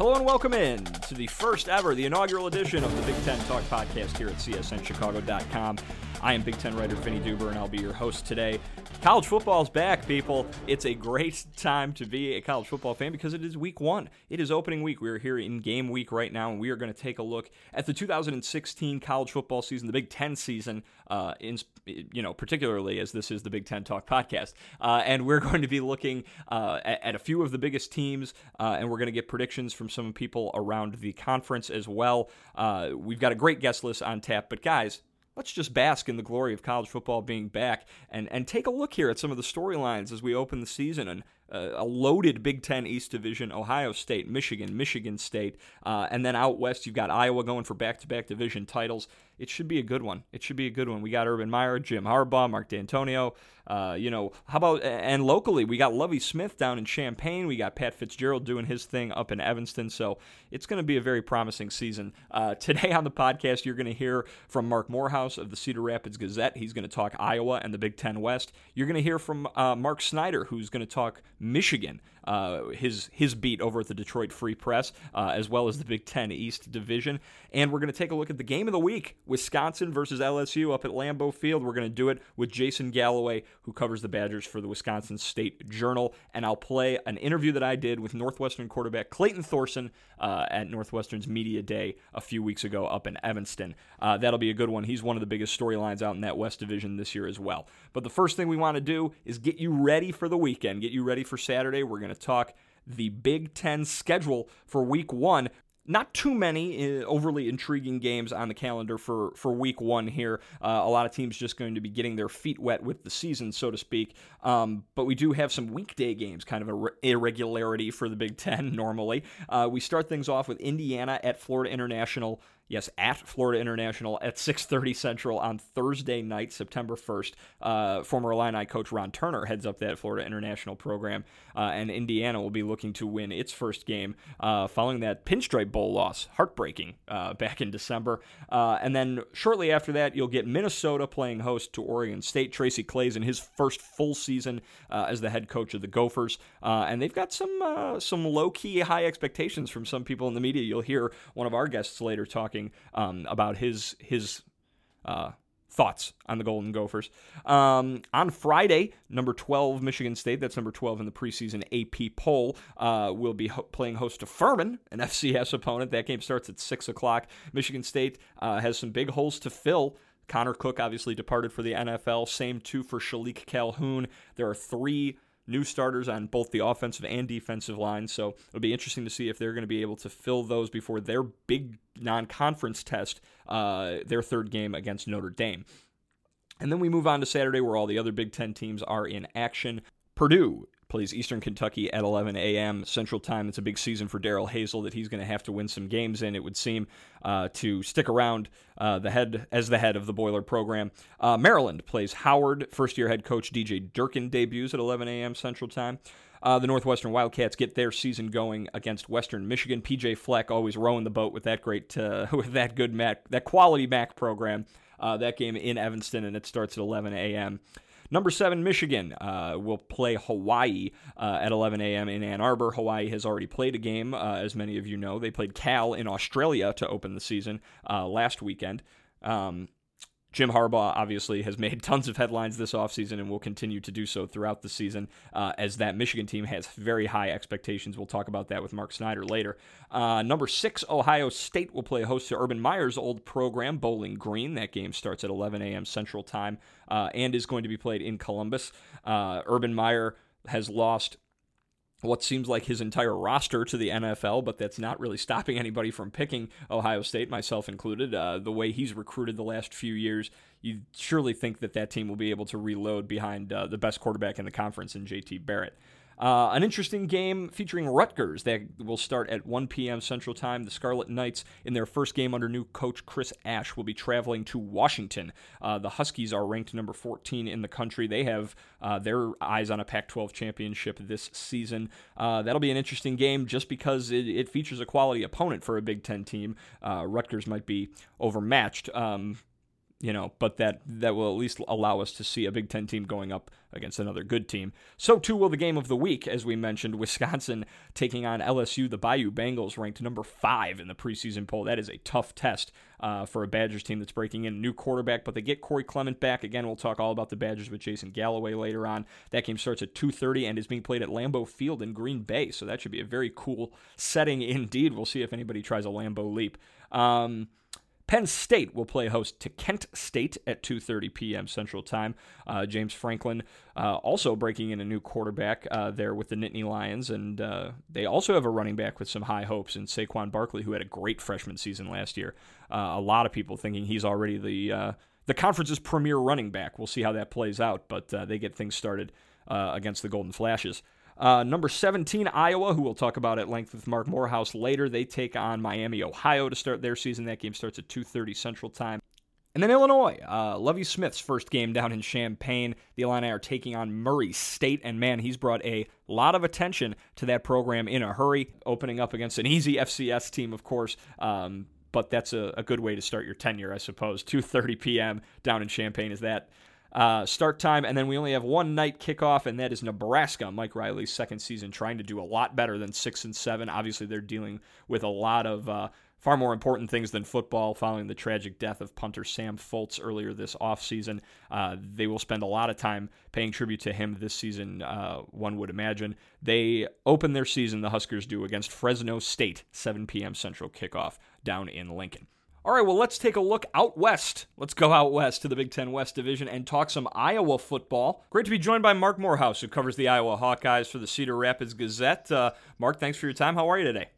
Hello and welcome in to the first ever, the inaugural edition of the Big Ten Talk podcast here at CSNChicago.com. I am Big Ten writer Vinnie Duber, and I'll be your host today. College football is back, people. It's a great time to be a college football fan because it is week one. It is opening week. We are here in game week right now, and we are going to take a look at the 2016 college football season, the Big Ten season, uh, in, you know, particularly as this is the Big Ten Talk podcast. Uh, and we're going to be looking uh, at, at, a few of the biggest teams, uh, and we're going to get predictions from some people around the conference as well. Uh, we've got a great guest list on tap, but guys, let's just bask in the glory of college football being back and, and take a look here at some of the storylines as we open the season and uh, a loaded Big Ten East Division, Ohio State, Michigan, Michigan State, uh, and then out west you've got Iowa going for back-to-back division titles. It should be a good one. It should be a good one. We got Urban Meyer, Jim Harbaugh, Mark Dantonio. Uh, you know, how about and locally we got Lovie Smith down in Champaign. We got Pat Fitzgerald doing his thing up in Evanston. So it's going to be a very promising season. Uh, today on the podcast, you're going to hear from Marc Morehouse of the Cedar Rapids Gazette. He's going to talk Iowa and the Big Ten West. You're going to hear from uh, Mark Snyder, who's going to talk Michigan, uh, his his beat over at the Detroit Free Press, uh, as well as the Big Ten East Division. And we're going to take a look at the game of the week: Wisconsin versus LSU up at Lambeau Field. We're going to do it with Jason Galloway, who covers the Badgers for the Wisconsin State Journal, and I'll play an interview that I did with Northwestern quarterback Clayton Thorson uh, at Northwestern's Media Day a few weeks ago up in Evanston. Uh, that'll be a good one. He's one of the biggest storylines out in that West Division this year as well. But the first thing we want to do is get you ready for the weekend, get you ready for Saturday. We're going to talk the Big Ten schedule for week one. Not too many uh, overly intriguing games on the calendar for, for week one here. Uh, a lot of teams just going to be getting their feet wet with the season, so to speak. Um, but we do have some weekday games, kind of a re- irregularity for the Big Ten normally. Uh, we start things off with Indiana at Florida International yes, at Florida International at 6:30 Central on Thursday night, September 1st. Uh, former Illini coach Ron Turner heads up that Florida International program, uh, and Indiana will be looking to win its first game uh, following that Pinstripe Bowl loss, heartbreaking uh, back in December. Uh, and then shortly after that, you'll get Minnesota playing host to Oregon State. Tracy Claeys in his first full season uh, as the head coach of the Gophers, and they've got some some low key high expectations from some people in the media. You'll hear one of our guests later talking talking um, about his his uh, thoughts on the Golden Gophers. Um, on Friday, number 12, Michigan State, that's number 12 in the preseason AP poll, uh, will be ho- playing host to Furman, an FCS opponent. That game starts at 6 o'clock. Michigan State uh, has some big holes to fill. Connor Cook obviously departed for the NFL. Same too for Shilique Calhoun. There are three new starters on both the offensive and defensive line. So it'll be interesting to see if they're going to be able to fill those before their big non conference test, uh, their third game against Notre Dame. And then we move on to Saturday, where all the other Big Ten teams are in action. Purdue plays Eastern Kentucky at 11 a.m. Central Time. It's a big season for Darrell Hazell that he's going to have to win some games in. It would seem uh, to stick around uh, the head as the head of the Boiler program. Uh, Maryland plays Howard. First year head coach DJ Durkin debuts at 11 a.m. Central Time. Uh, the Northwestern Wildcats get their season going against Western Michigan. PJ Fleck always rowing the boat with that great, uh, with that good MAC, that quality MAC program. Uh, that game in Evanston, and it starts at 11 a.m. Number seven, Michigan uh, will play Hawaii uh, at 11 a.m. in Ann Arbor. Hawaii has already played a game, uh, as many of you know. They played Cal in Australia to open the season uh, last weekend. Um, Jim Harbaugh obviously has made tons of headlines this offseason and will continue to do so throughout the season uh, as that Michigan team has very high expectations. We'll talk about that with Mark Snyder later. Uh, number six, Ohio State will play host to Urban Meyer's old program, Bowling Green. That game starts at 11 a.m. Central Time uh, and is going to be played in Columbus. Uh, Urban Meyer has lost what seems like his entire roster to the NFL, but that's not really stopping anybody from picking Ohio State, myself included. Uh, the way he's recruited the last few years, you surely think that that team will be able to reload behind uh, the best quarterback in the conference in JT Barrett. Uh, an interesting game featuring Rutgers that will start at 1 p.m. Central Time. The Scarlet Knights, in their first game under new coach Chris Ash, will be traveling to Washington. Uh, the Huskies are ranked number 14 in the country. They have uh, their eyes on a Pac 12 championship this season. Uh, that'll be an interesting game just because it, it, features a quality opponent for a Big Ten team. Uh, Rutgers might be overmatched. Um, you know, but that that will at least allow us to see a Big Ten team going up against another good team. So too will the game of the week, as we mentioned, Wisconsin taking on LSU. The Bayou Bengals ranked number five in the preseason poll. That is a tough test uh, for a Badgers team that's breaking in a new quarterback, but they get Corey Clement back. Again, we'll talk all about the Badgers with Jason Galloway later on. That game starts at 2:30 and is being played at Lambeau Field in Green Bay, so that should be a very cool setting indeed. We'll see if anybody tries a Lambeau leap. Um, Penn State will play host to Kent State at 2:30 p.m. Central Time. Uh, James Franklin uh, also breaking in a new quarterback uh, there with the Nittany Lions, and uh, they also have a running back with some high hopes in Saquon Barkley, who had a great freshman season last year. Uh, a lot of people thinking he's already the uh, the conference's premier running back. We'll see how that plays out, but they get things started against the Golden Flashes. Uh, number 17, Iowa, who we'll talk about at length with Marc Morehouse later. They take on Miami, Ohio to start their season. That game starts at 2.30 Central Time. And then Illinois, uh, Lovie Smith's first game down in Champaign. The Illini are taking on Murray State, and man, he's brought a lot of attention to that program in a hurry, opening up against an easy FCS team, of course. Um, but that's a, a, good way to start your tenure, I suppose. 2:30 p.m. down in Champaign is that uh, start time, and then we only have one night kickoff, and that is Nebraska. Mike Riley's second season, trying to do a lot better than six and seven. Obviously, they're dealing with a lot of uh, far more important things than football following the tragic death of punter Sam Foltz earlier this offseason. Uh, they will spend a lot of time paying tribute to him this season, uh, one would imagine. They open their season, the Huskers do, against Fresno State, 7 p.m. Central kickoff down in Lincoln. All right, well, let's take a look out west. Let's go out west to the Big Ten West Division and talk some Iowa football. Great to be joined by Marc Morehouse, who covers the Iowa Hawkeyes for the Cedar Rapids Gazette. Uh, Mark, thanks for your time. How are you today?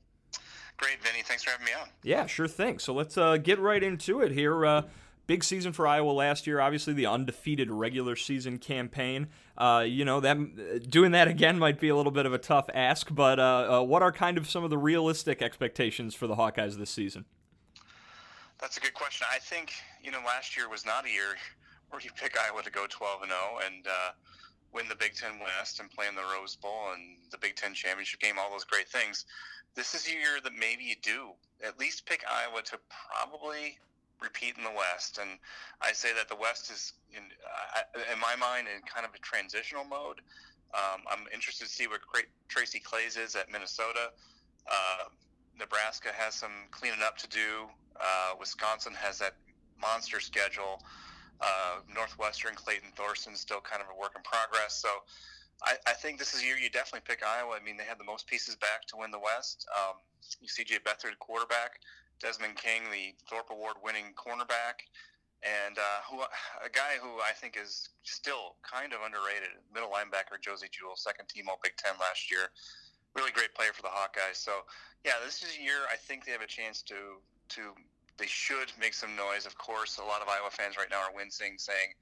Great, Vinnie. Thanks for having me on. Yeah, sure thing. So let's uh, get right into it here. Uh, big season for Iowa last year. Obviously, the undefeated regular season campaign. Uh, you know that doing that again might be a little bit of a tough ask, but uh, uh, what are kind of some of the realistic expectations for the Hawkeyes this season? That's a good question. I think you know last year was not a year where you pick Iowa to go 12 and 0 and uh, win the Big Ten West and play in the Rose Bowl and the Big Ten championship game, all those great things. This is a year that maybe you do at least pick Iowa to probably repeat in the West. And I say that the West is, in, in my mind, in kind of a transitional mode. Um, I'm interested to see what Tracy Claeys is at Minnesota. Uh, Nebraska has some cleaning up to do. Uh, Wisconsin has that monster schedule. Uh, Northwestern, Clayton Thorson, still kind of a work in progress. So I, I, think this is a year you definitely pick Iowa. I mean, they had the most pieces back to win the West. Um, CJ Beathard, quarterback. Desmond King, the Thorpe Award winning cornerback. And uh, who, a guy who I think is still kind of underrated, middle linebacker Josey Jewell, second team All Big Ten last year. Really great player for the Hawkeyes. So, yeah, this is a year I think they have a chance to to they should make some noise. Of course, a lot of Iowa fans right now are wincing, saying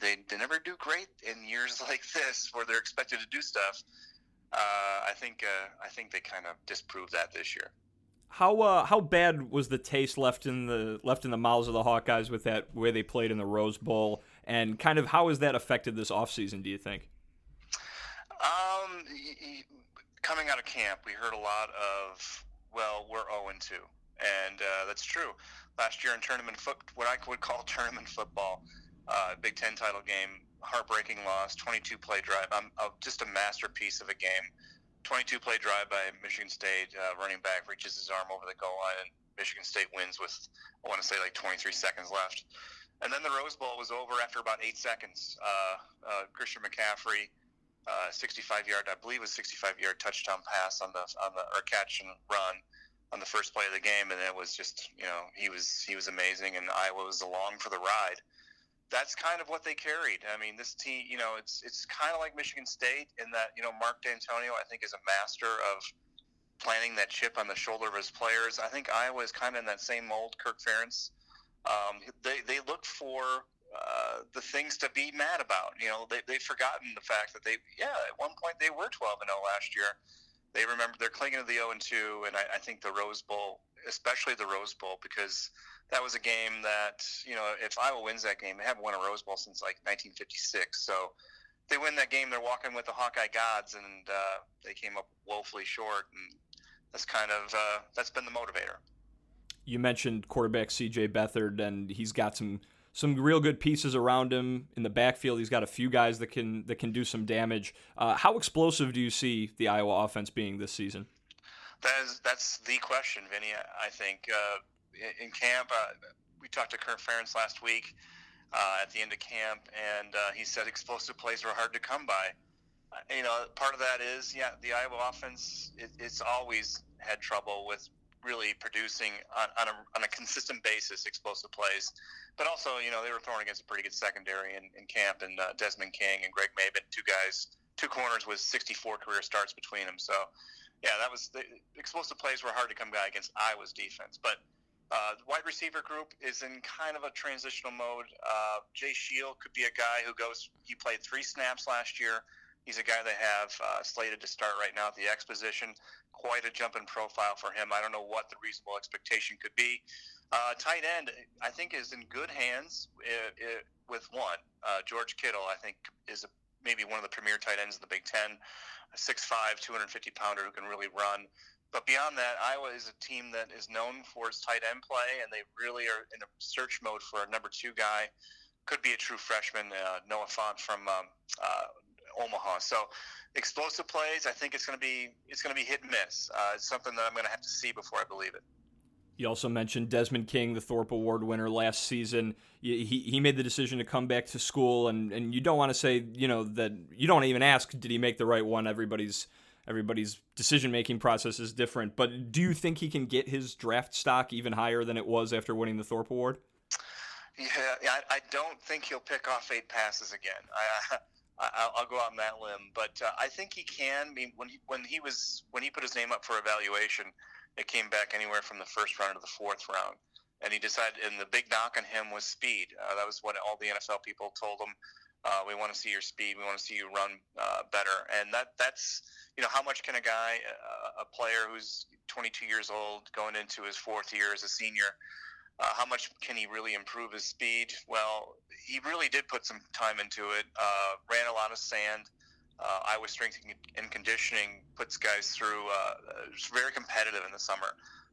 they, they never do great in years like this where they're expected to do stuff. Uh, I think uh, I think they kind of disproved that this year. How uh, how bad was the taste left in the left in the mouths of the Hawkeyes with that way they played in the Rose Bowl, and kind of how has that affected this offseason, Do you think? Um, coming out of camp, we heard a lot of well, we're zero oh and two and uh, that's true. Last year in tournament foot, what I would call tournament football, uh, Big Ten title game, heartbreaking loss, 22 play drive. I'm uh, just a masterpiece of a game. 22 play drive by Michigan State. Uh, running back reaches his arm over the goal line, and Michigan State wins with I want to say like 23 seconds left. And then the Rose Bowl was over after about eight seconds. Uh, uh, Christian McCaffrey. 65 yard, I believe, was 65 yard touchdown pass on the on the or catch and run on the first play of the game, and it was just you know he was he was amazing, and Iowa was along for the ride. That's kind of what they carried. I mean, this team, you know, it's it's kind of like Michigan State in that you know Mark Dantonio, I think, is a master of planting that chip on the shoulder of his players. I think Iowa is kind of in that same mold. Kirk Ferentz, um, they they look for uh, the things to be mad about. You know, they they've forgotten the fact that they yeah at one point they were 12 and 0 last year they remember they're clinging to the 0 and 2, and I, I, think the Rose Bowl, especially the Rose Bowl, because that was a game that you know if Iowa wins that game, they haven't won a Rose Bowl since like 1956. So they win that game, they're walking with the Hawkeye gods, and uh, they came up woefully short, and that's kind of uh, that's been the motivator. You mentioned quarterback C.J. Beathard, and he's got some some real good pieces around him in the backfield. He's got a few guys that can that can do some damage. Uh, how explosive do you see the Iowa offense being this season? That is that's the question, Vinnie. I think uh, in camp uh, we talked to Kirk Ferentz last week uh, at the end of camp, and uh, he said explosive plays were hard to come by. Uh, you know, part of that is yeah, the Iowa offense it, it's always had trouble with really producing on, on, a, on a consistent basis explosive plays. But also, you know, they were throwing against a pretty good secondary in, in camp, and uh, Desmond King and Greg Mabin, two guys, two corners with 64 career starts between them. So, yeah, that was the explosive plays were hard to come by against Iowa's defense. But uh, the wide receiver group is in kind of a transitional mode. Uh, Jay Scheel could be a guy who goes. He played three snaps last year. He's a guy they have uh, slated to start right now at the X position. Quite a jump in profile for him. I don't know what the reasonable expectation could be. Uh, tight end, I think, is in good hands it, it, with one. Uh, George Kittle, I think, is a, maybe one of the premier tight ends in the Big Ten. A 6'5", 250 pounder who can really run. But beyond that, Iowa is a team that is known for its tight end play, and they really are in a search mode for a number two guy. Could be a true freshman, uh, Noah Fant from um, uh, Omaha. So explosive plays, I think it's going to be it's going to be hit and miss. Uh, it's something that I'm going to have to see before I believe it. You also mentioned Desmond King, the Thorpe Award winner last season. He, he made the decision to come back to school, and, and you don't want to say you know that you don't even ask did he make the right one. Everybody's everybody's decision making process is different. But do you think he can get his draft stock even higher than it was after winning the Thorpe Award? Yeah, I, I don't think he'll pick off eight passes again. I, I, will go out on that limb, but uh, I think he can. I mean, when he, when he was when he put his name up for evaluation, it came back anywhere from the first round to the fourth round, and he decided. And the big knock on him was speed. Uh, that was what all the NFL people told him. Uh, we want to see your speed. We want to see you run uh, better. And that that's you know how much can a guy, uh, a player who's 22 years old, going into his fourth year as a senior, uh, how much can he really improve his speed? Well, he really did put some time into it. Uh, ran a lot of sand. Uh, Iowa Strength and Conditioning puts guys through. Uh, it's very competitive in the summer.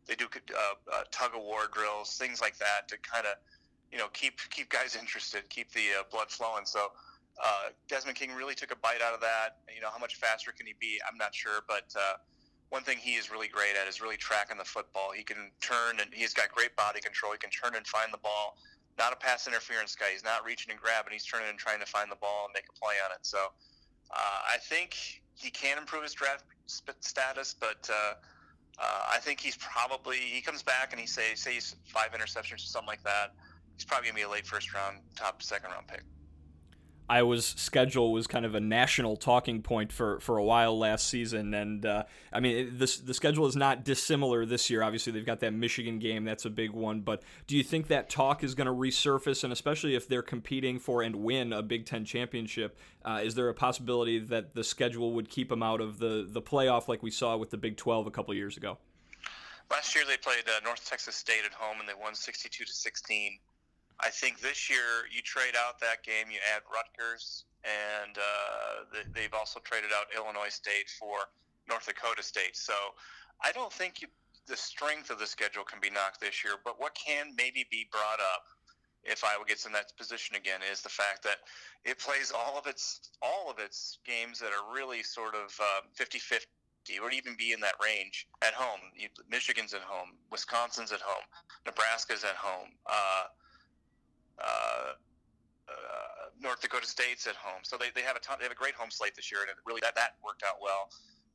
They do uh, uh, tug of war drills, things like that, to kind of, you know, keep keep guys interested, keep the uh, blood flowing. So uh, Desmond King really took a bite out of that. You know, how much faster can he be? I'm not sure, but uh, one thing he is really great at is really tracking the football. He can turn and he's got great body control. He can turn and find the ball. Not a pass interference guy. He's not reaching and grabbing. He's turning and trying to find the ball and make a play on it. So uh, I think he can improve his draft status, but uh, uh, I think he's probably he comes back and he say say he's five interceptions or something like that. He's probably gonna be a late first round, top second round pick. Iowa's schedule was kind of a national talking point for, for a while last season, and uh, I mean the the schedule is not dissimilar this year. Obviously, they've got that Michigan game; that's a big one. But do you think that talk is going to resurface, and especially if they're competing for and win a Big Ten championship, uh, is there a possibility that the schedule would keep them out of the the playoff like we saw with the Big Twelve a couple years ago? Last year, they played uh, North Texas State at home, and they won sixty-two to sixteen. I think this year you trade out that game, you add Rutgers, and uh, they've also traded out Illinois State for North Dakota State. So I don't think you, the strength of the schedule can be knocked this year, but what can maybe be brought up if Iowa gets in that position again is the fact that it plays all of its all of its games that are really sort of uh, 50-50 or even be in that range at home. Michigan's at home, Wisconsin's at home, Nebraska's at home. Uh, uh, uh, North Dakota State's at home, so they, they have a ton, they have a great home slate this year, and it really that that worked out well.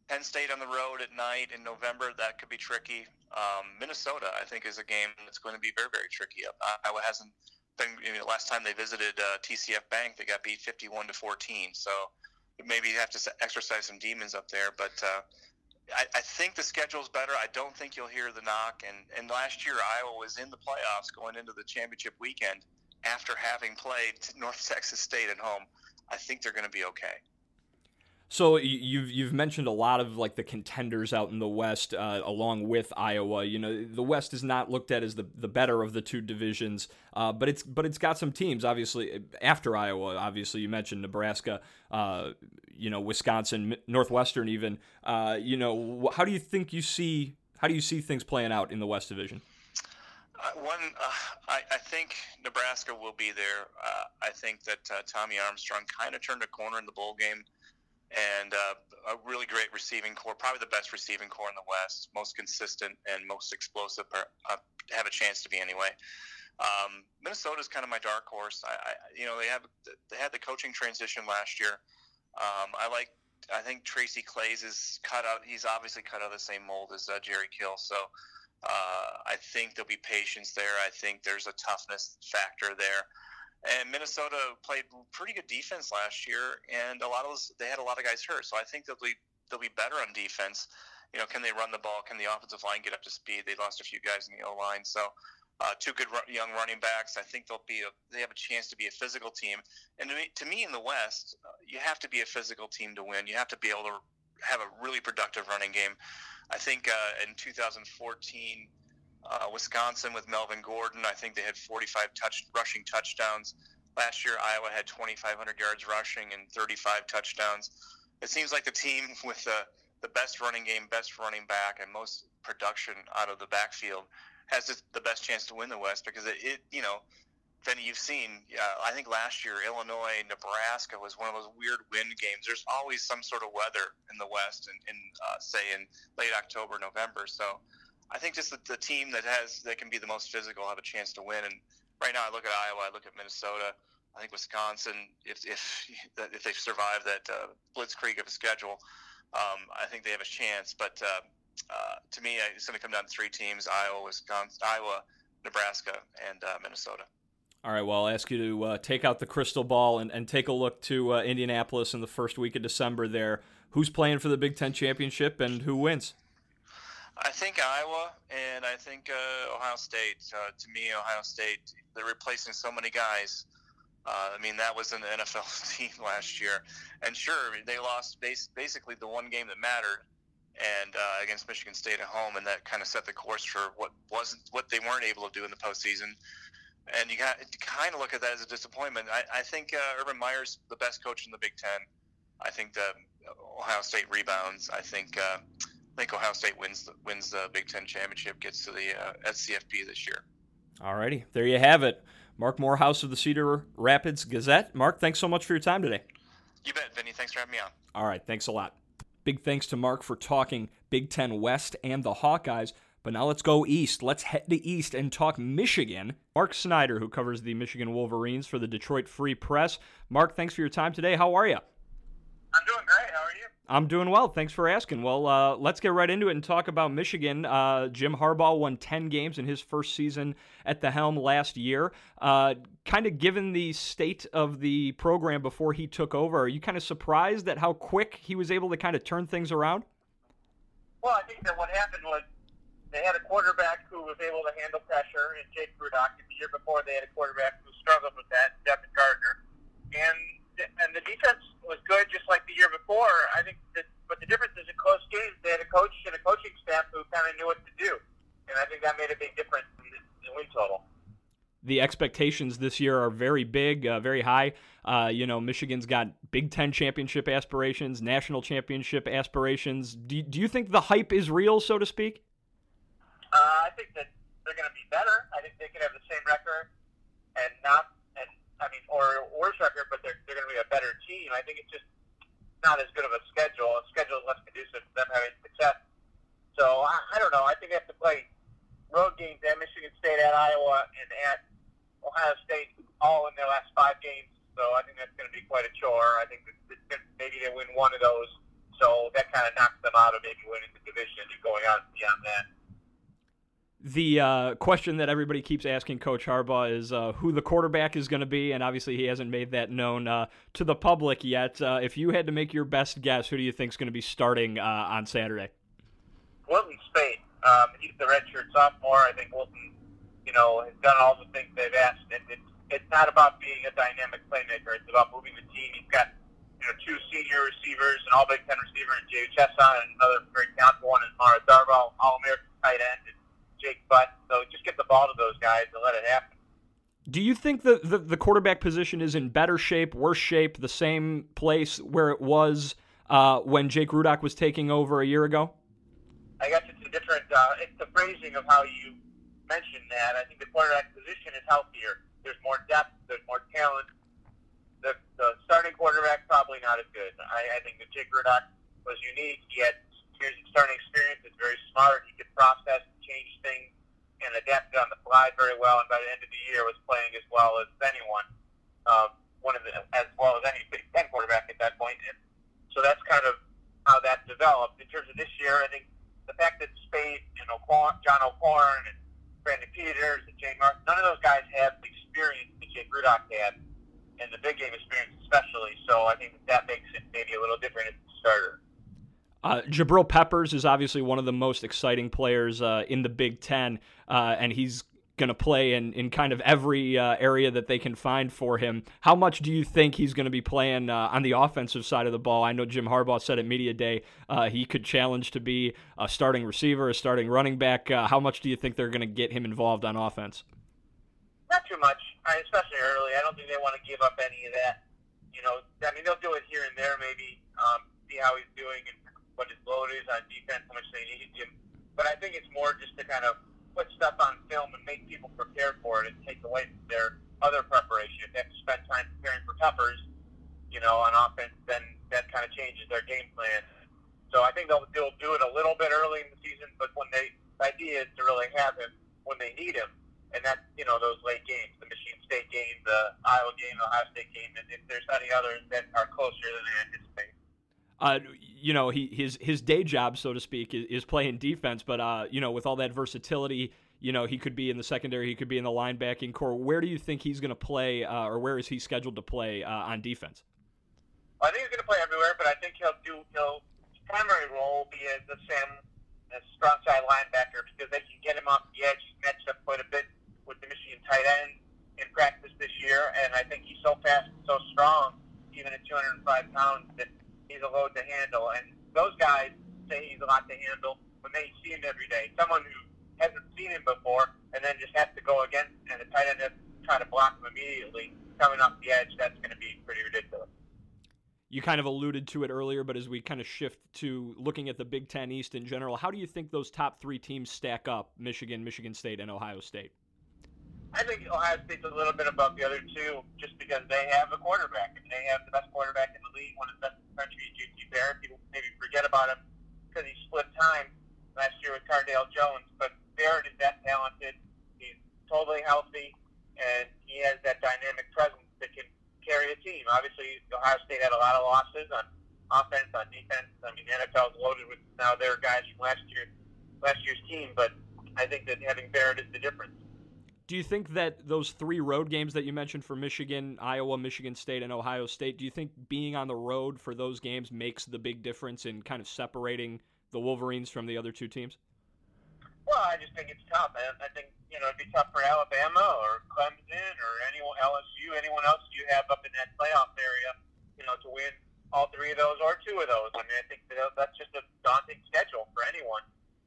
Penn State on the road at night in November that could be tricky. Um, Minnesota, I think, is a game that's going to be very very tricky. Iowa hasn't been. You know, last time they visited uh, TCF Bank, they got beat 51 to 14. So maybe you have to exercise some demons up there, but. Uh, I, I think the schedule's better. I don't think you'll hear the knock. And, and last year, Iowa was in the playoffs going into the championship weekend after having played North Texas State at home, I think they're going to be okay. So you've you've mentioned a lot of like the contenders out in the West, uh, along with Iowa. You know, the West is not looked at as the, the better of the two divisions, uh, but it's but it's got some teams. Obviously, after Iowa, obviously you mentioned Nebraska, uh, you know, Wisconsin, Northwestern, even. Uh, you know, how do you think you see how do you see things playing out in the West Division? Uh, one, uh, I, I, think Nebraska will be there. Uh, I think that uh, Tommy Armstrong kind of turned a corner in the bowl game, and uh, a really great receiving corps, probably the best receiving corps in the West, most consistent and most explosive. Have a chance to be anyway. Um, Minnesota is kind of my dark horse. I, I, you know, they have they had the coaching transition last year. Um, I like. I think Tracy Claeys is cut out. He's obviously cut out of the same mold as Jerry Kill. So uh, I think there'll be patience there. I think there's a toughness factor there. And Minnesota played pretty good defense last year, and a lot of those, they had a lot of guys hurt. So I think they'll be they'll be better on defense. You know, can they run the ball? Can the offensive line get up to speed? They lost a few guys in the O line, so uh, two good young running backs. I think they'll be a, they have a chance to be a physical team. And to me, to me in the West, uh, you have to be a physical team to win. You have to be able to have a really productive running game. I think uh, in 2014, uh, Wisconsin with Melvin Gordon, I think they had 45 touch rushing touchdowns. Last year, Iowa had 2,500 yards rushing and 35 touchdowns. It seems like the team with the the best running game, best running back, and most production out of the backfield has the best chance to win the West because it, it you know, Vinnie, you've seen, yeah, I think last year Illinois, Nebraska was one of those weird wind games. There's always some sort of weather in the West, in, in uh, say in late October, November. So I think just the, the team that has that can be the most physical have a chance to win. And right now, I look at Iowa, I look at Minnesota. I think Wisconsin, if if if they survive that uh, blitzkrieg of a schedule, um, I think they have a chance. But uh, uh, to me, it's going to come down to three teams: Iowa, Wisconsin, Iowa, Nebraska, and uh, Minnesota. All right. Well, I'll ask you to uh, take out the crystal ball and, and take a look to uh, Indianapolis in the first week of December. There, who's playing for the Big Ten championship and who wins? I think Iowa and I think uh, Ohio State. Uh, to me, Ohio State they're replacing so many guys. Uh, I mean, that was an NFL team last year, and sure, they lost basically the one game that mattered, and uh, against Michigan State at home, and that kind of set the course for what wasn't what they weren't able to do in the postseason. And you got to kind of look at that as a disappointment. I, I think uh, Urban Meyer's the best coach in the Big Ten. I think that Ohio State rebounds. I think. Uh, I think Ohio State wins the, wins the Big Ten championship, gets to the uh, SCFP this year. All righty, there you have it. Marc Morehouse of the Cedar Rapids Gazette. Mark, thanks so much for your time today. You bet, Vinnie. Thanks for having me on. All right, thanks a lot. Big thanks to Mark for talking Big Ten West and the Hawkeyes. But now let's go east. Let's head to east and talk Michigan. Mark Snyder, who covers the Michigan Wolverines for the Detroit Free Press. Mark, thanks for your time today. How are you? I'm doing great. How are you? I'm doing well. Thanks for asking. Well, uh, let's get right into it and talk about Michigan. Uh, Jim Harbaugh won 10 games in his first season at the helm last year. Uh, kind of given the state of the program before he took over, are you kind of surprised at how quick he was able to kind of turn things around? Well, I think that what happened was they had a quarterback who was able to handle pressure in Jake Rudock. The year before, they had a quarterback who struggled with that, Devin Gardner. And and the defense was good, just like the year before. I think that, but the difference is in close games, they had a coach and a coaching staff who kind of knew what to do, and I think that made a big difference in the, in the win total. The expectations this year are very big, uh, very high. Uh, you know, Michigan's got Big Ten championship aspirations, national championship aspirations. Do, do you think the hype is real, so to speak? Uh, I think that they're going to be better. I think they could have the same record and not and I mean, or worse record, but they're, they're going to be a better team. I think it's just not as good of a schedule. A schedule is less conducive to them having success. So I, I don't know. I think they have to play road games at Michigan State, at Iowa, and at Ohio State all in their last five games. So I think that's going to be quite a chore. I think that maybe they win one of those. So that kind of knocks them out of maybe winning the division and going on beyond that the uh, question that everybody keeps asking Coach Harbaugh is uh, who the quarterback is going to be, and obviously he hasn't made that known uh, to the public yet. Uh, if you had to make your best guess, who do you think is going to be starting uh, on Saturday? Wilton Speight. Um, he's the redshirt sophomore. I think Wilton, you know, has done all the things they've asked, and it's it's not about being a dynamic playmaker. It's about moving the team. He's got you know two senior receivers, an All Big Ten receiver, and Jay Chesson, and another very talented one, and Mara Darboh, All American tight end. Jake Butt. So just get the ball to those guys and let it happen. Do you think the, the, the quarterback position is in better shape, worse shape, the same place where it was uh, when Jake Rudock was taking over a year ago? I guess it's a different. Uh, it's the phrasing of how you mention that. I think the quarterback position is healthier. There's more depth. There's more talent. The, the starting quarterback probably not as good. I, I think that Jake Rudock was unique. He had years of starting experience. He's very smart. He could process, change things, and adapt on the fly very well. And by the end of the year, was playing as well as anyone, um, one of the as well as any Big Ten quarterback at that point. And so that's kind of how that developed. In terms of this year, I think the fact that Speight and O'Korn, John O'Korn and Brandon Peters and Jay Martin, none of those guys have the experience that Jake Rudock had, and the big game experience especially. So I think that makes it maybe a little different as a starter. Uh, Jabril Peppers is obviously one of the most exciting players uh, in the Big Ten, uh, and he's going to play in, in kind of every uh, area that they can find for him. How much do you think he's going to be playing uh, on the offensive side of the ball? I know Jim Harbaugh said at Media Day uh, he could challenge to be a starting receiver, a starting running back. how much do you think they're going to get him involved on offense? Not too much, especially early. I don't think they want to give up any of that. You know, I mean, they'll do it here and there, maybe um, see how he's doing and what his load is on defense, how much they need him. But I think it's more just to kind of put stuff on film and make people prepare for it and take away their other preparation. If they have to spend time preparing for Peppers, you know, on offense, then that kind of changes their game plan. So I think they'll, they'll do it a little bit early in the season, but when they, the idea is to really have him when they need him. And that's, you know, those late games, the Michigan State game, the Iowa game, the Ohio State game, and if there's any others that are closer than they anticipate uh, you know, he his his day job, so to speak, is, is playing defense. But uh, you know, with all that versatility, you know, he could be in the secondary, he could be in the linebacking corps. Where do you think he's going to play, uh, or where is he scheduled to play uh, on defense? I think he's going to play everywhere, but I think he'll do he'll his primary role will be as the Sam as strong side linebacker because they can get him off the edge. He's matched up quite a bit with the Michigan tight end in practice this year, and I think he's so fast and so strong, even at 205 pounds, that he's a load to handle. And those guys say he's a lot to handle when they see him every day. Someone who hasn't seen him before and then just has to go against and the tight end has to try to block him immediately coming off the edge, that's going to be pretty ridiculous. You kind of alluded to it earlier, but as we kind of shift to looking at the Big Ten East in general, how do you think those top three teams stack up Michigan, Michigan State, and Ohio State? I think Ohio State's a little bit above the other two just because they have a quarterback. and they have the best quarterback in the league, one of the best in the country, JT Barrett. People maybe forget about him because he split time last year with Cardale Jones. But Barrett is that talented. He's totally healthy, and he has that dynamic presence that can carry a team. Obviously, Ohio State had a lot of losses on offense, on defense. I mean, the NFL is loaded with now their guys from last year, last year's team. But I think that having Barrett is the difference. Do you think that those three road games that you mentioned for Michigan, Iowa, Michigan State, and Ohio State, do you think being on the road for those games makes the big difference in kind of separating the Wolverines from the other two teams? Well, I just think it's tough. I, I think you know it'd be tough for Alabama or Clemson or anyone LSU, anyone else you have up in that playoff area, you know, to win all three of those or two of those. I mean, I think that that's just a daunting schedule for anyone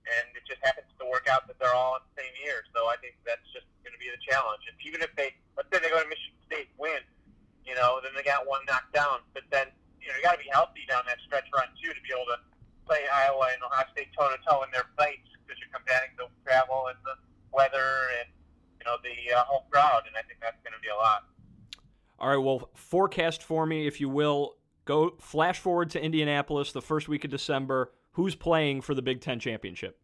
and it just happens to work out that they're all in the same year. So I think that's just going to be the challenge. And even if they, let's say they go to Michigan State, win, you know, then they got one knocked down. But then, you know, you got to be healthy down that stretch run too to be able to play Iowa and Ohio State toe to toe in their fights because you're combating the travel and the weather and you know the uh, home crowd. And I think that's going to be a lot. All right, well, forecast for me, if you will. Go flash forward to Indianapolis the first week of December who's playing for the Big Ten championship?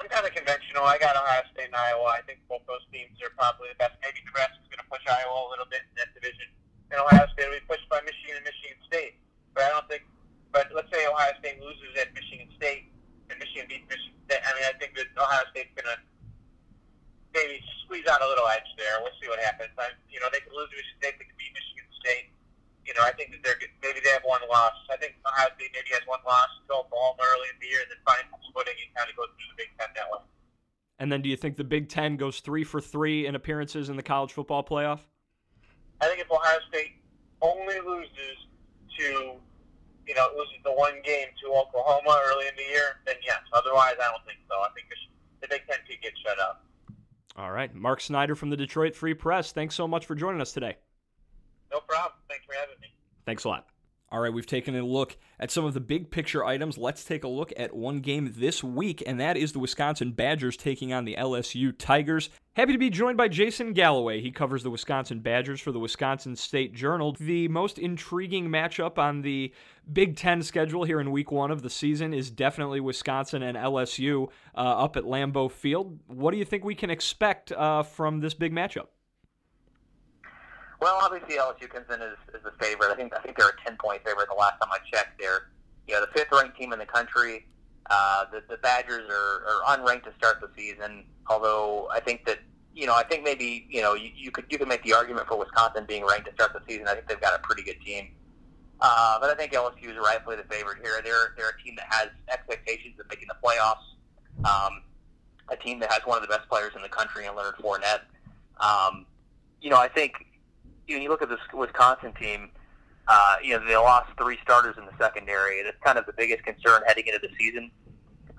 I'm kind of conventional. I got Ohio State and Iowa. I think both those teams are probably the best. Maybe Nebraska's going to push Iowa a little bit in that division, and Ohio State will be pushed by Michigan and Michigan State. But I don't think. But let's say Ohio State loses at Michigan State, and Michigan beats Michigan State. I mean, I think that Ohio State's going to maybe squeeze out a little edge there. We'll see what happens. I, you know, they could lose to Michigan State. They could you know, I think that they're maybe they have one loss. I think Ohio State maybe has one loss, go home early in the year, and then find some footing and kind of go through the Big Ten that way. And then, do you think the Big Ten goes three for three in appearances in the college football playoff? I think if Ohio State only loses to, you know, loses the one game to Oklahoma early in the year, then yes. Otherwise, I don't think so. I think the Big Ten could get shut up. All right, Mark Snyder from the Detroit Free Press. Thanks so much for joining us today. No problem. Thanks for having me. Thanks a lot. All right, we've taken a look at some of the big picture items. Let's take a look at one game this week, and that is the Wisconsin Badgers taking on the LSU Tigers. Happy to be joined by Jason Galloway. He covers the Wisconsin Badgers for the Wisconsin State Journal. The most intriguing matchup on the Big Ten schedule here in week one of the season is definitely Wisconsin and LSU uh, up at Lambeau Field. What do you think we can expect uh, from this big matchup? Well, obviously LSU comes in as, as the favorite. I think I think they're a ten point favorite. The last time I checked, they're you know the fifth ranked team in the country. Uh, the, the Badgers are, are unranked to start the season. Although I think that you know I think maybe you know you, you could you could make the argument for Wisconsin being ranked to start the season. I think they've got a pretty good team. Uh, but I think LSU is rightfully the favorite here. They're they're a team that has expectations of making the playoffs. Um, a team that has one of the best players in the country in Leonard Fournette. Um, you know, I think you, you look at this Wisconsin team, uh, you know, they lost three starters in the secondary, and it's kind of the biggest concern heading into the season.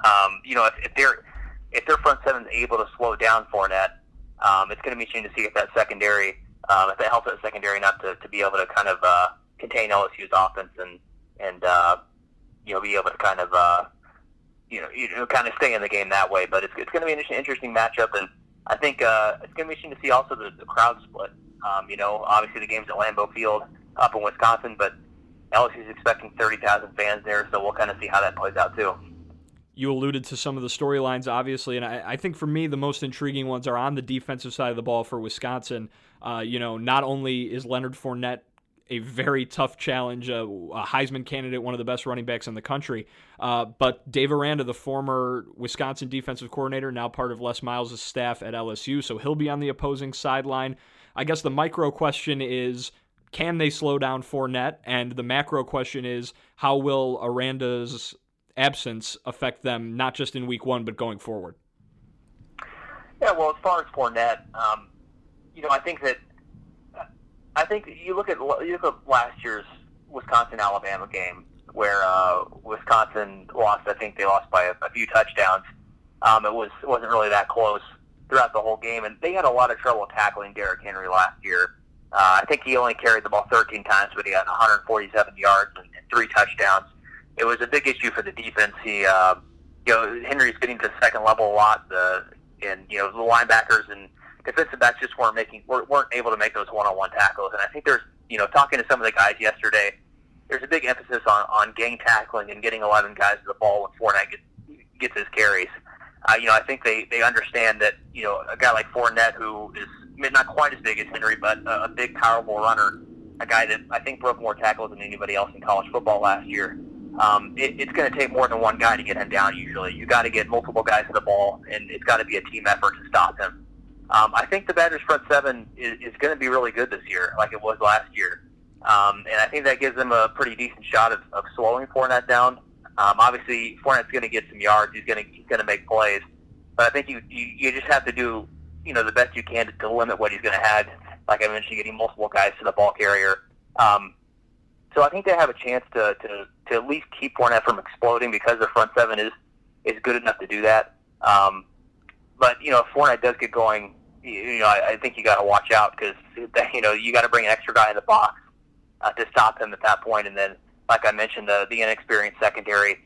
Um, you know, if, if they're if their front seven is able to slow down Fournette, um, it's going to be interesting to see if that secondary, um, if that helps that secondary not to, to be able to kind of uh, contain LSU's offense and and uh, you know be able to kind of uh, you know you know kind of stay in the game that way. But it's, it's going to be an interesting, interesting matchup, and I think uh, it's going to be interesting to see also the, the crowd split. Um, you know, obviously the game's at Lambeau Field up in Wisconsin, but LSU's expecting 30,000 fans there, so we'll kind of see how that plays out too. You alluded to some of the storylines, obviously, and I, I, think for me the most intriguing ones are on the defensive side of the ball for Wisconsin. Uh, you know, not only is Leonard Fournette a very tough challenge, a, a, Heisman candidate, one of the best running backs in the country. Uh, but Dave Aranda, the former Wisconsin defensive coordinator, now part of Les Miles' staff at LSU, so he'll be on the opposing sideline. I guess the micro question is can they slow down Fournette? And the macro question is how will Aranda's absence affect them, not just in week one, but going forward? Yeah, well, as far as Fournette, um, you know, I think that I think you look at you look at last year's Wisconsin Alabama game where uh, Wisconsin lost. I think they lost by a, a few touchdowns. Um, it was it wasn't really that close throughout the whole game, and they had a lot of trouble tackling Derrick Henry last year. Uh, I think he only carried the ball 13 times, but he got 147 yards and, and three touchdowns. It was a big issue for the defense. He, uh, you know, Henry's getting to second level a lot, the, and you know the linebackers and defensive backs just weren't making weren't able to make those one-on-one tackles. And I think there's, you know, talking to some of the guys yesterday, there's a big emphasis on on gang tackling and getting 11 guys to the ball when Fournette gets gets his carries uh, you know, I think they, they understand that, you know, a guy like Fournette, who is not quite as big as Henry, but a, a big, powerful runner, a guy that I think broke more tackles than anybody else in college football last year. Um, it, it's going to take more than one guy to get him down. Usually, you got to get multiple guys to the ball, and it's got to be a team effort to stop him. Um, I think the Badgers' front seven is, is going to be really good this year, like it was last year, um, and I think that gives them a pretty decent shot of, of slowing Fournette down. Um, obviously, Fournette's going to get some yards. He's going to going to make plays, but I think you, you you just have to do you know the best you can to, to limit what he's going to have. Like I mentioned, getting multiple guys to the ball carrier. Um, so I think they have a chance to, to to at least keep Fournette from exploding because their front seven is is good enough to do that. Um, but you know, if Fournette does get going, you, you know, I, I think you got to watch out because you know you got to bring an extra guy in the box uh, to stop him at that point, and then like I mentioned, the, the inexperienced secondary,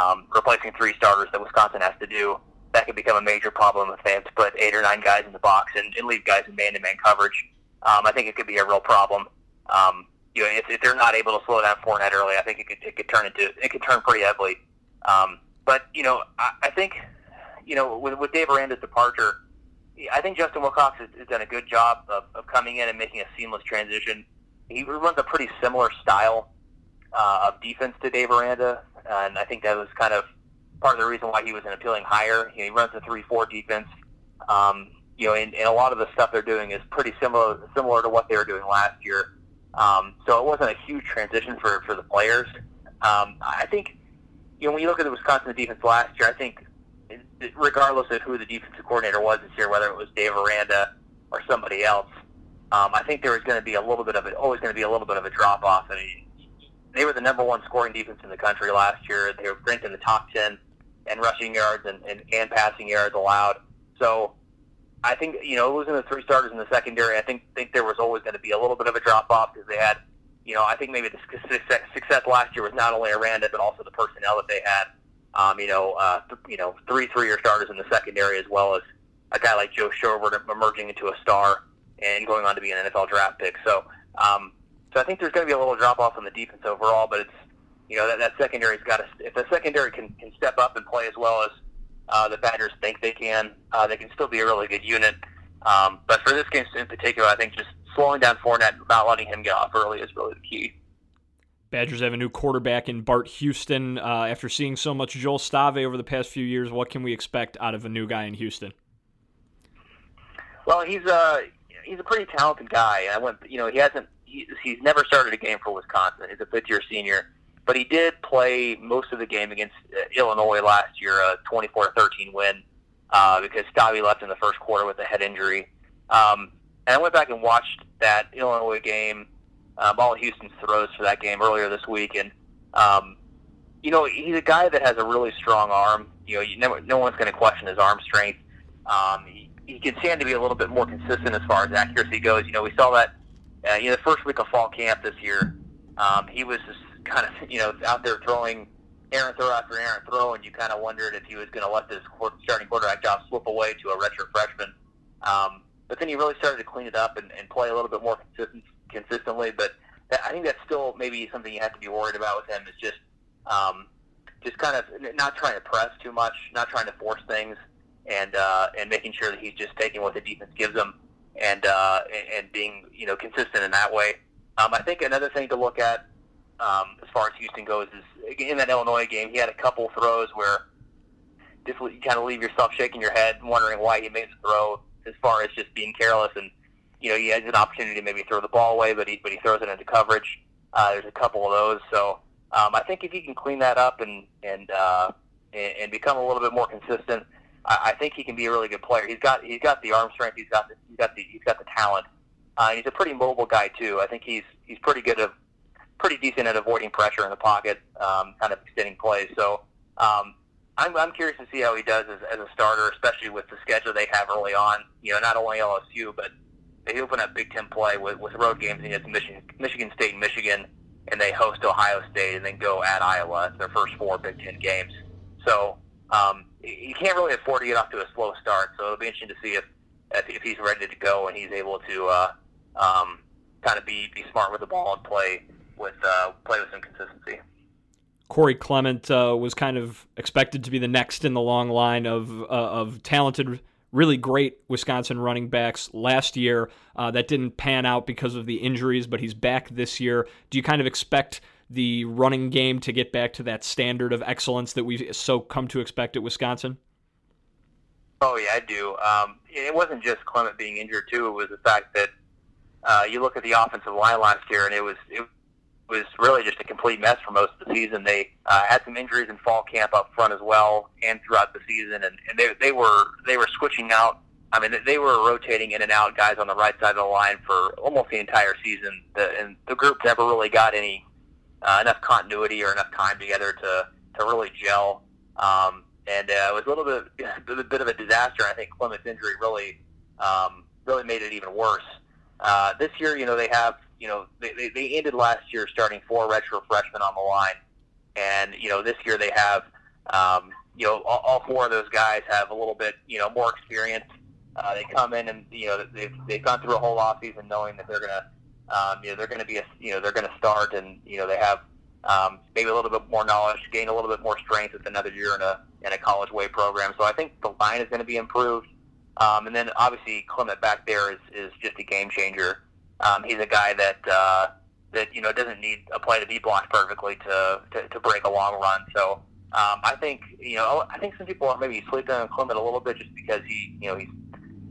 um, replacing three starters that Wisconsin has to do, that could become a major problem if they have to put eight or nine guys in the box and, and leave guys in man-to-man coverage. Um, I think it could be a real problem. Um, you know, if, if they're not able to slow down Fournette early, I think it could it could turn into it could turn pretty ugly. Um, but you know, I, I think you know with, with Dave Aranda's departure, I think Justin Wilcox has, has done a good job of, of coming in and making a seamless transition. He runs a pretty similar style uh, of defense to Dave Aranda, and I think that was kind of part of the reason why he was an appealing hire. You know, he runs a three-four defense. Um, you know, and, and a lot of the stuff they're doing is pretty similar similar to what they were doing last year. Um, so it wasn't a huge transition for for the players. Um, I think, you know, when you look at the Wisconsin defense last year, I think, regardless of who the defensive coordinator was this year, whether it was Dave Aranda or somebody else, um, I think there was going to be a little bit of it, always going to be a little bit of a drop off. I mean, they were the number one scoring defense in the country last year. They were ranked in the top ten in rushing yards and, and, and passing yards allowed. So I think you know losing the three starters in the secondary, I think think there was always going to be a little bit of a drop off because they had you know, I think maybe the success, last year was not only Aranda but also the personnel that they had. Um, you know, uh, th- you know, three three-year starters in the secondary, as well as a guy like Joe Schobert emerging into a star and going on to be an NFL draft pick. So, um, so I think there's going to be a little drop off on the defense overall, but it's you know that, that secondary's got to if the secondary can, can step up and play as well as uh, the Badgers think they can, uh, they can still be a really good unit. Um, but for this game in particular, I think just slowing down Fournette, not letting him get off early is really the key. Badgers have a new quarterback in Bart Houston. Uh, after seeing so much Joel Stave over the past few years, what can we expect out of a new guy in Houston? Well, he's a uh, he's a pretty talented guy. I went, you know, he hasn't he, he's never started a game for Wisconsin. He's a fifth year senior, but he did play most of the game against uh, Illinois last year, a 24-13 win uh, because Stave left in the first quarter with a head injury. Um, and I went back and watched that Illinois game, um, all of Houston's throws for that game earlier this week, and um, you know he's a guy that has a really strong arm. You know, you never, no one's going to question his arm strength. Um, he, he can stand to be a little bit more consistent as far as accuracy goes. You know, we saw that uh, you know the first week of fall camp this year. Um, he was just kind of you know out there throwing errant throw after errant throw, and you kind of wondered if he was going to let this starting quarterback job slip away to a redshirt freshman. Um, but then he really started to clean it up and, and play a little bit more consistent, consistently. But that, I think that's still maybe something you have to be worried about with him is just um, just kind of not trying to press too much, not trying to force things, and uh, and making sure that he's just taking what the defense gives him and uh, and being you know consistent in that way. Um, I think another thing to look at um, as far as Houston goes is in that Illinois game, he had a couple throws where just you kind of leave yourself shaking your head, wondering why he made the throw as far as just being careless and you know he has an opportunity to maybe throw the ball away, but he but he throws it into coverage. Uh, there's a couple of those, so um, I think if he can clean that up and and uh, and, and become a little bit more consistent, I, I think he can be a really good player. He's got he's got the arm strength, he's got the, he's got the he's got the talent. Uh, he's a pretty mobile guy too. I think he's he's pretty good at pretty decent at avoiding pressure in the pocket, um, kind of extending plays. So um, I'm, I'm curious to see how he does as, as a starter, especially with the schedule they have early on. You know, not only LSU, but they open up Big Ten play with, with road games against Michigan, Michigan State and Michigan, and they host Ohio State and then go at Iowa. Their first four Big Ten games. So um, you can't really afford to get off to a slow start. So it'll be interesting to see if if, he's ready to go and he's able to uh, um, kind of be be smart with the ball and play with uh, play with some consistency. Corey Clement uh, was kind of expected to be the next in the long line of uh, of talented, really great Wisconsin running backs last year. Uh, that didn't pan out because of the injuries, but he's back this year. Do you kind of expect the running game to get back to that standard of excellence that we've so come to expect at Wisconsin? Oh yeah, I do. Um, it wasn't just Clement being injured too; it was the fact that uh, you look at the offensive line last year, and it was it was really just a complete mess for most of the season. They uh, had some injuries in fall camp up front as well, and throughout the season, and, and they they were they were switching out. I mean, they were rotating in and out guys on the right side of the line for almost the entire season, the, and the group never really got any uh, enough continuity or enough time together to to really gel. Um, and uh, it was a little bit a bit of a disaster. I think Clement's injury really um, really made it even worse. Uh, this year, you know, they have you know, they, they, ended last year starting four redshirt freshmen on the line, and you know this year they have, um, you know, all, all four of those guys have a little bit, you know, more experience. Uh, they come in and you know they've they've gone through a whole off season knowing that they're gonna, um, you know, they're gonna be a, you know they're gonna start and you know they have um, maybe a little bit more knowledge, gain a little bit more strength with another year in a in a college way program. So I think the line is going to be improved. Um, and then obviously Clement back there is, is just a game changer. Um, he's a guy that uh, that you know doesn't need a play to be blocked perfectly to to, to break a long run. So um, I think you know I think some people are maybe sleeping on Clement a little bit just because he you know he's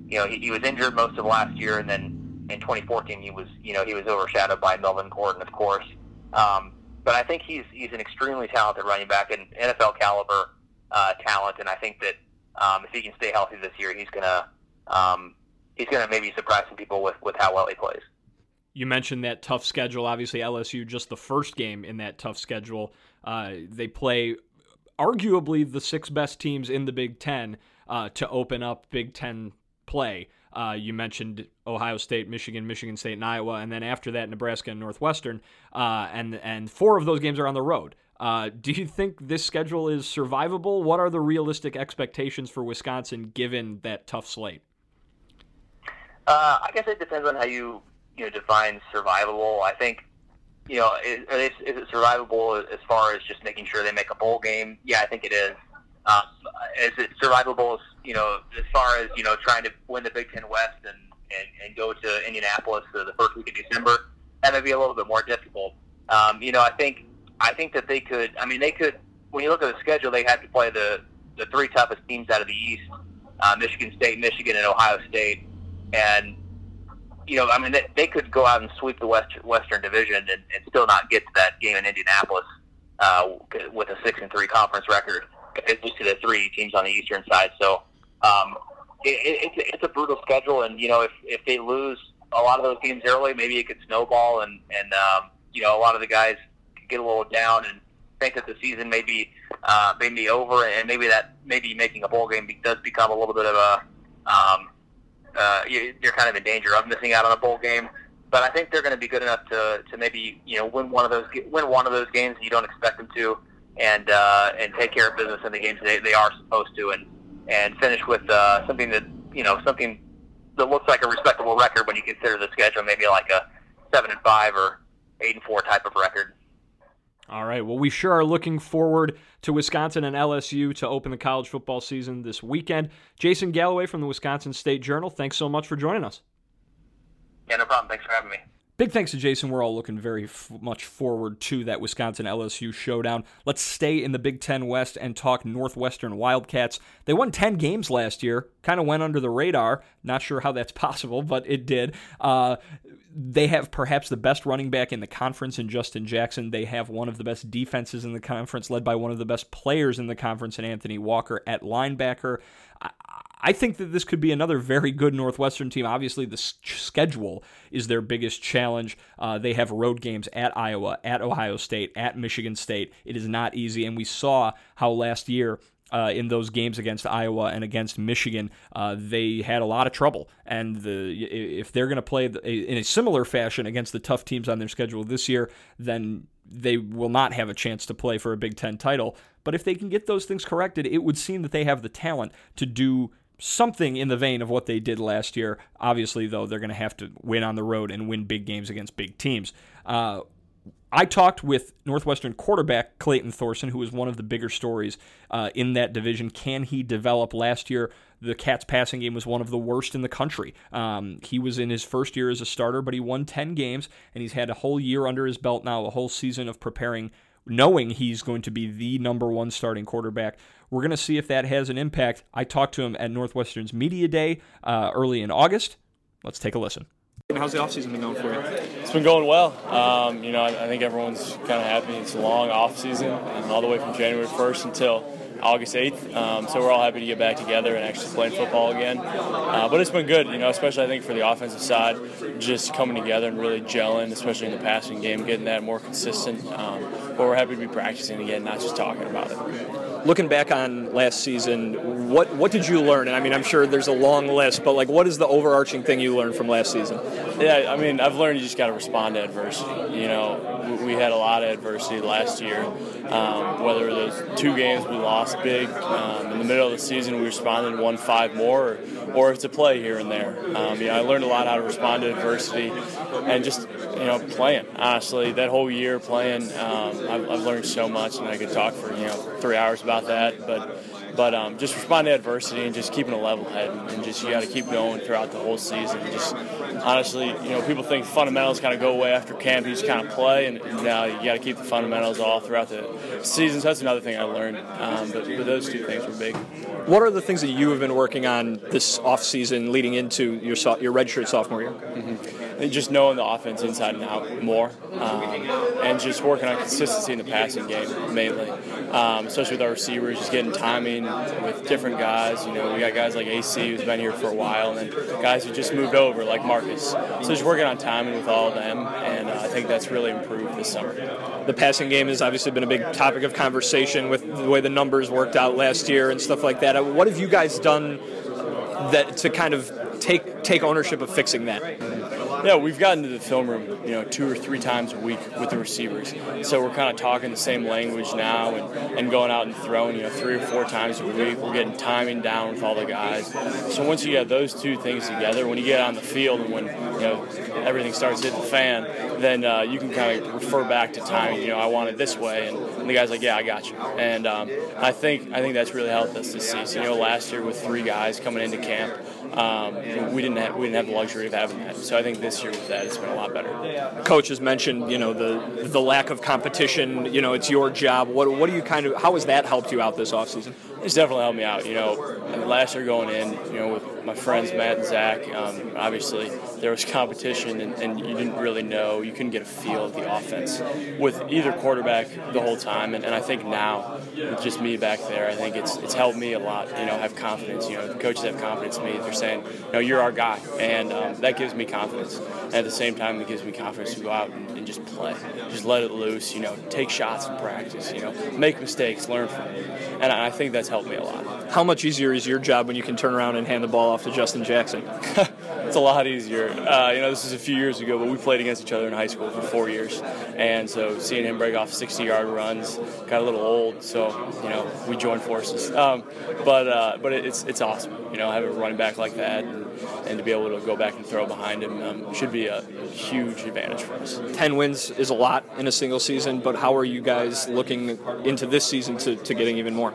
you know he, he was injured most of last year and then in 2014 he was you know he was overshadowed by Melvin Gordon of course. Um, but I think he's he's an extremely talented running back and NFL caliber uh, talent, and I think that um, if he can stay healthy this year, he's gonna um, he's gonna maybe surprise some people with with how well he plays. You mentioned that tough schedule. Obviously, LSU just the first game in that tough schedule. Uh, they play arguably the six best teams in the Big Ten uh, to open up Big Ten play. Uh, you mentioned Ohio State, Michigan, Michigan State, and Iowa, and then after that, Nebraska and Northwestern. Uh, and and four of those games are on the road. Uh, do you think this schedule is survivable? What are the realistic expectations for Wisconsin given that tough slate? Uh, I guess it depends on how you you know define survivable. I think you know is, is, is it survivable as far as just making sure they make a bowl game? Yeah, I think it is. Um, is it survivable? You know, as far as you know, trying to win the Big Ten West and and, and go to Indianapolis the first week of December, that may be a little bit more difficult. Um, you know, I think I think that they could. I mean, they could. When you look at the schedule, they have to play the the three toughest teams out of the East: uh, Michigan State, Michigan, and Ohio State. And you know, I mean, they, they could go out and sweep the West, Western Division and, and still not get to that game in Indianapolis uh, with a six and three conference record. At least to the three teams on the Eastern side. So um, it, it's it's a brutal schedule, and you know, if if they lose a lot of those games early, maybe it could snowball, and and um, you know, a lot of the guys could get a little down and think that the season may be uh, may over, and maybe that maybe making a bowl game does become a little bit of a um, uh, you're kind of in danger of missing out on a bowl game. But I think they're going to be good enough to, to maybe you know win one of those win one of those games you don't expect them to, and uh, and take care of business in the games they, they are supposed to, and and finish with uh, something that you know something that looks like a respectable record when you consider the schedule, maybe like a seven and five or eight and four type of record. All right. Well, we sure are looking forward to Wisconsin and LSU to open the college football season this weekend. Jason Galloway from the Wisconsin State Journal, thanks so much for joining us. Yeah, no problem. Thanks for having me. Big thanks to Jason. We're all looking very f- much forward to that Wisconsin LSU showdown. Let's stay in the Big Ten West and talk Northwestern Wildcats. They won 10 games last year, kind of went under the radar. Not sure how that's possible, but it did. Uh, they have perhaps the best running back in the conference in Justin Jackson. They have one of the best defenses in the conference, led by one of the best players in the conference in Anthony Walker at linebacker. I think that this could be another very good Northwestern team. Obviously, the schedule is their biggest challenge. Uh, they have road games at Iowa, at Ohio State, at Michigan State. It is not easy, and we saw how last year uh, in those games against Iowa and against Michigan, uh, they had a lot of trouble. And the, if they're going to play in a similar fashion against the tough teams on their schedule this year, then they will not have a chance to play for a Big Ten title. But if they can get those things corrected, it would seem that they have the talent to do something in the vein of what they did last year. Obviously, though, they're going to have to win on the road and win big games against big teams. Uh, I talked with Northwestern quarterback Clayton Thorson, who was one of the bigger stories uh, in that division. Can he develop? Last year, the Cats' passing game was one of the worst in the country. Um, he was in his first year as a starter, but he won 10 games, and he's had a whole year under his belt now, a whole season of preparing knowing he's going to be the number one starting quarterback. We're going to see if that has an impact. I talked to him at Northwestern's Media Day uh, early in August. Let's take a listen. How's the offseason been going for you? It's been going well. Um, you know, I, I, think everyone's kind of happy. It's a long offseason, all the way from January 1st until August 8th. Um, so we're all happy to get back together and actually playing football again. Uh, but it's been good, you know, especially I think for the offensive side, just coming together and really gelling, especially in the passing game, getting that more consistent. Um, but we're happy to be practicing again, not just talking about it. Looking back on last season, what what did you learn? And I mean, I'm sure there's a long list, but like, what is the overarching thing you learned from last season? Yeah, I mean, I've learned you just got to respond to adversity. You know, we had a lot of adversity last year. Um, whether those two games we lost big um, in the middle of the season, we responded and won five more, or, or it's a play here and there. Um, you know, I learned a lot how to respond to adversity and just you know playing. Honestly, that whole year playing, um, I've, I've learned so much, and I could talk for you know three hours about that, but but um, just respond to adversity and just keeping a level head and just you got to keep going throughout the whole season. Just honestly, you know, people think fundamentals kind of go away after camp. You just kind of play, and, and now you got to keep the fundamentals all throughout the season. So that's another thing I learned. Um, but, but those two things were big. What are the things that you have been working on this off season leading into your so- your redshirt sophomore year? Mm-hmm and just knowing the offense inside and out more, um, and just working on consistency in the passing game mainly, um, especially with our receivers, just getting timing with different guys. You know, we got guys like AC who's been here for a while, and then guys who just moved over like Marcus. So just working on timing with all of them, and uh, I think that's really improved this summer. The passing game has obviously been a big topic of conversation with the way the numbers worked out last year and stuff like that. What have you guys done that to kind of take take ownership of fixing that? Yeah, we've gotten to the film room, you know, two or three times a week with the receivers. So we're kind of talking the same language now and, and going out and throwing, you know, three or four times a week. We're getting timing down with all the guys. So once you get those two things together, when you get on the field and when, you know, everything starts hitting the fan, then uh, you can kind of refer back to timing. You know, I want it this way, and, and the guy's like, yeah, I got you. And um, I think I think that's really helped us this season. You know, last year with three guys coming into camp, um, we didn't have, we didn't have the luxury of having that. So I think this year with that, it's been a lot better. Coach has mentioned, you know, the the lack of competition. You know, it's your job. What what do you kind of how has that helped you out this offseason? It's definitely helped me out. You know, last year going in, you know, with my friends Matt and Zach, um, obviously there was competition, and, and, you didn't really know, you couldn't get a feel of the offense with either quarterback the whole time. And, and I think now, with just me back there, I think it's it's helped me a lot. You know, have confidence. You know, the coaches have confidence in me. They're saying, you know, you're our guy, and um, that gives me confidence. And at the same time, it gives me confidence to go out and, and just play, just let it loose. You know, take shots in practice. You know, make mistakes, learn from them, and I think that's helped me a lot. How much easier is your job when you can turn around and hand the ball off to Justin Jackson? it's a lot easier. Uh, you know, this is a few years ago, but we played against each other in high school for four years, and so seeing him break off 60-yard runs got a little old. So you know, we joined forces. Um, but uh, but it's it's awesome. You know, having a running back like that. And, and to be able to go back and throw behind him um, should be a, huge advantage for us. Ten wins is a lot in a single season, but how are you guys looking into this season to, to getting even more?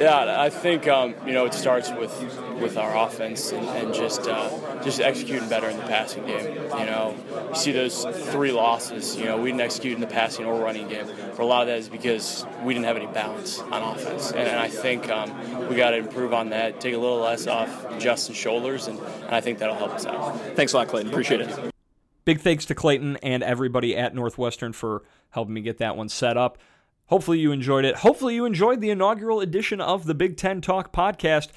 Yeah, I think um, you know it starts with with our offense and, and just uh, just executing better in the passing game. You know, you see those three losses. You know, we didn't execute in the passing or running game. For a lot of that is because we didn't have any balance on offense, and, and I think um, we got to improve on that. Take a little less off Justin's shoulders, and, and I think that'll help us out. Thanks a lot, Clayton. Appreciate it. Big thanks to Clayton and everybody at Northwestern for helping me get that one set up. Hopefully you enjoyed it. Hopefully you enjoyed the inaugural edition of the Big Ten Talk podcast.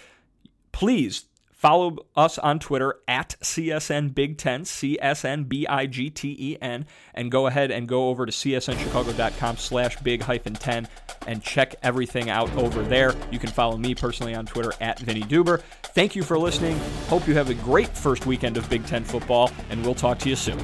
Please follow us on Twitter at CSN Big Ten, CSN B I G T E N, and go ahead and go over to csnchicago.com slash big hyphen 10 and check everything out over there. You can follow me personally on Twitter at Vinnie Duber. Thank you for listening. Hope you have a great first weekend of Big Ten football, and we'll talk to you soon.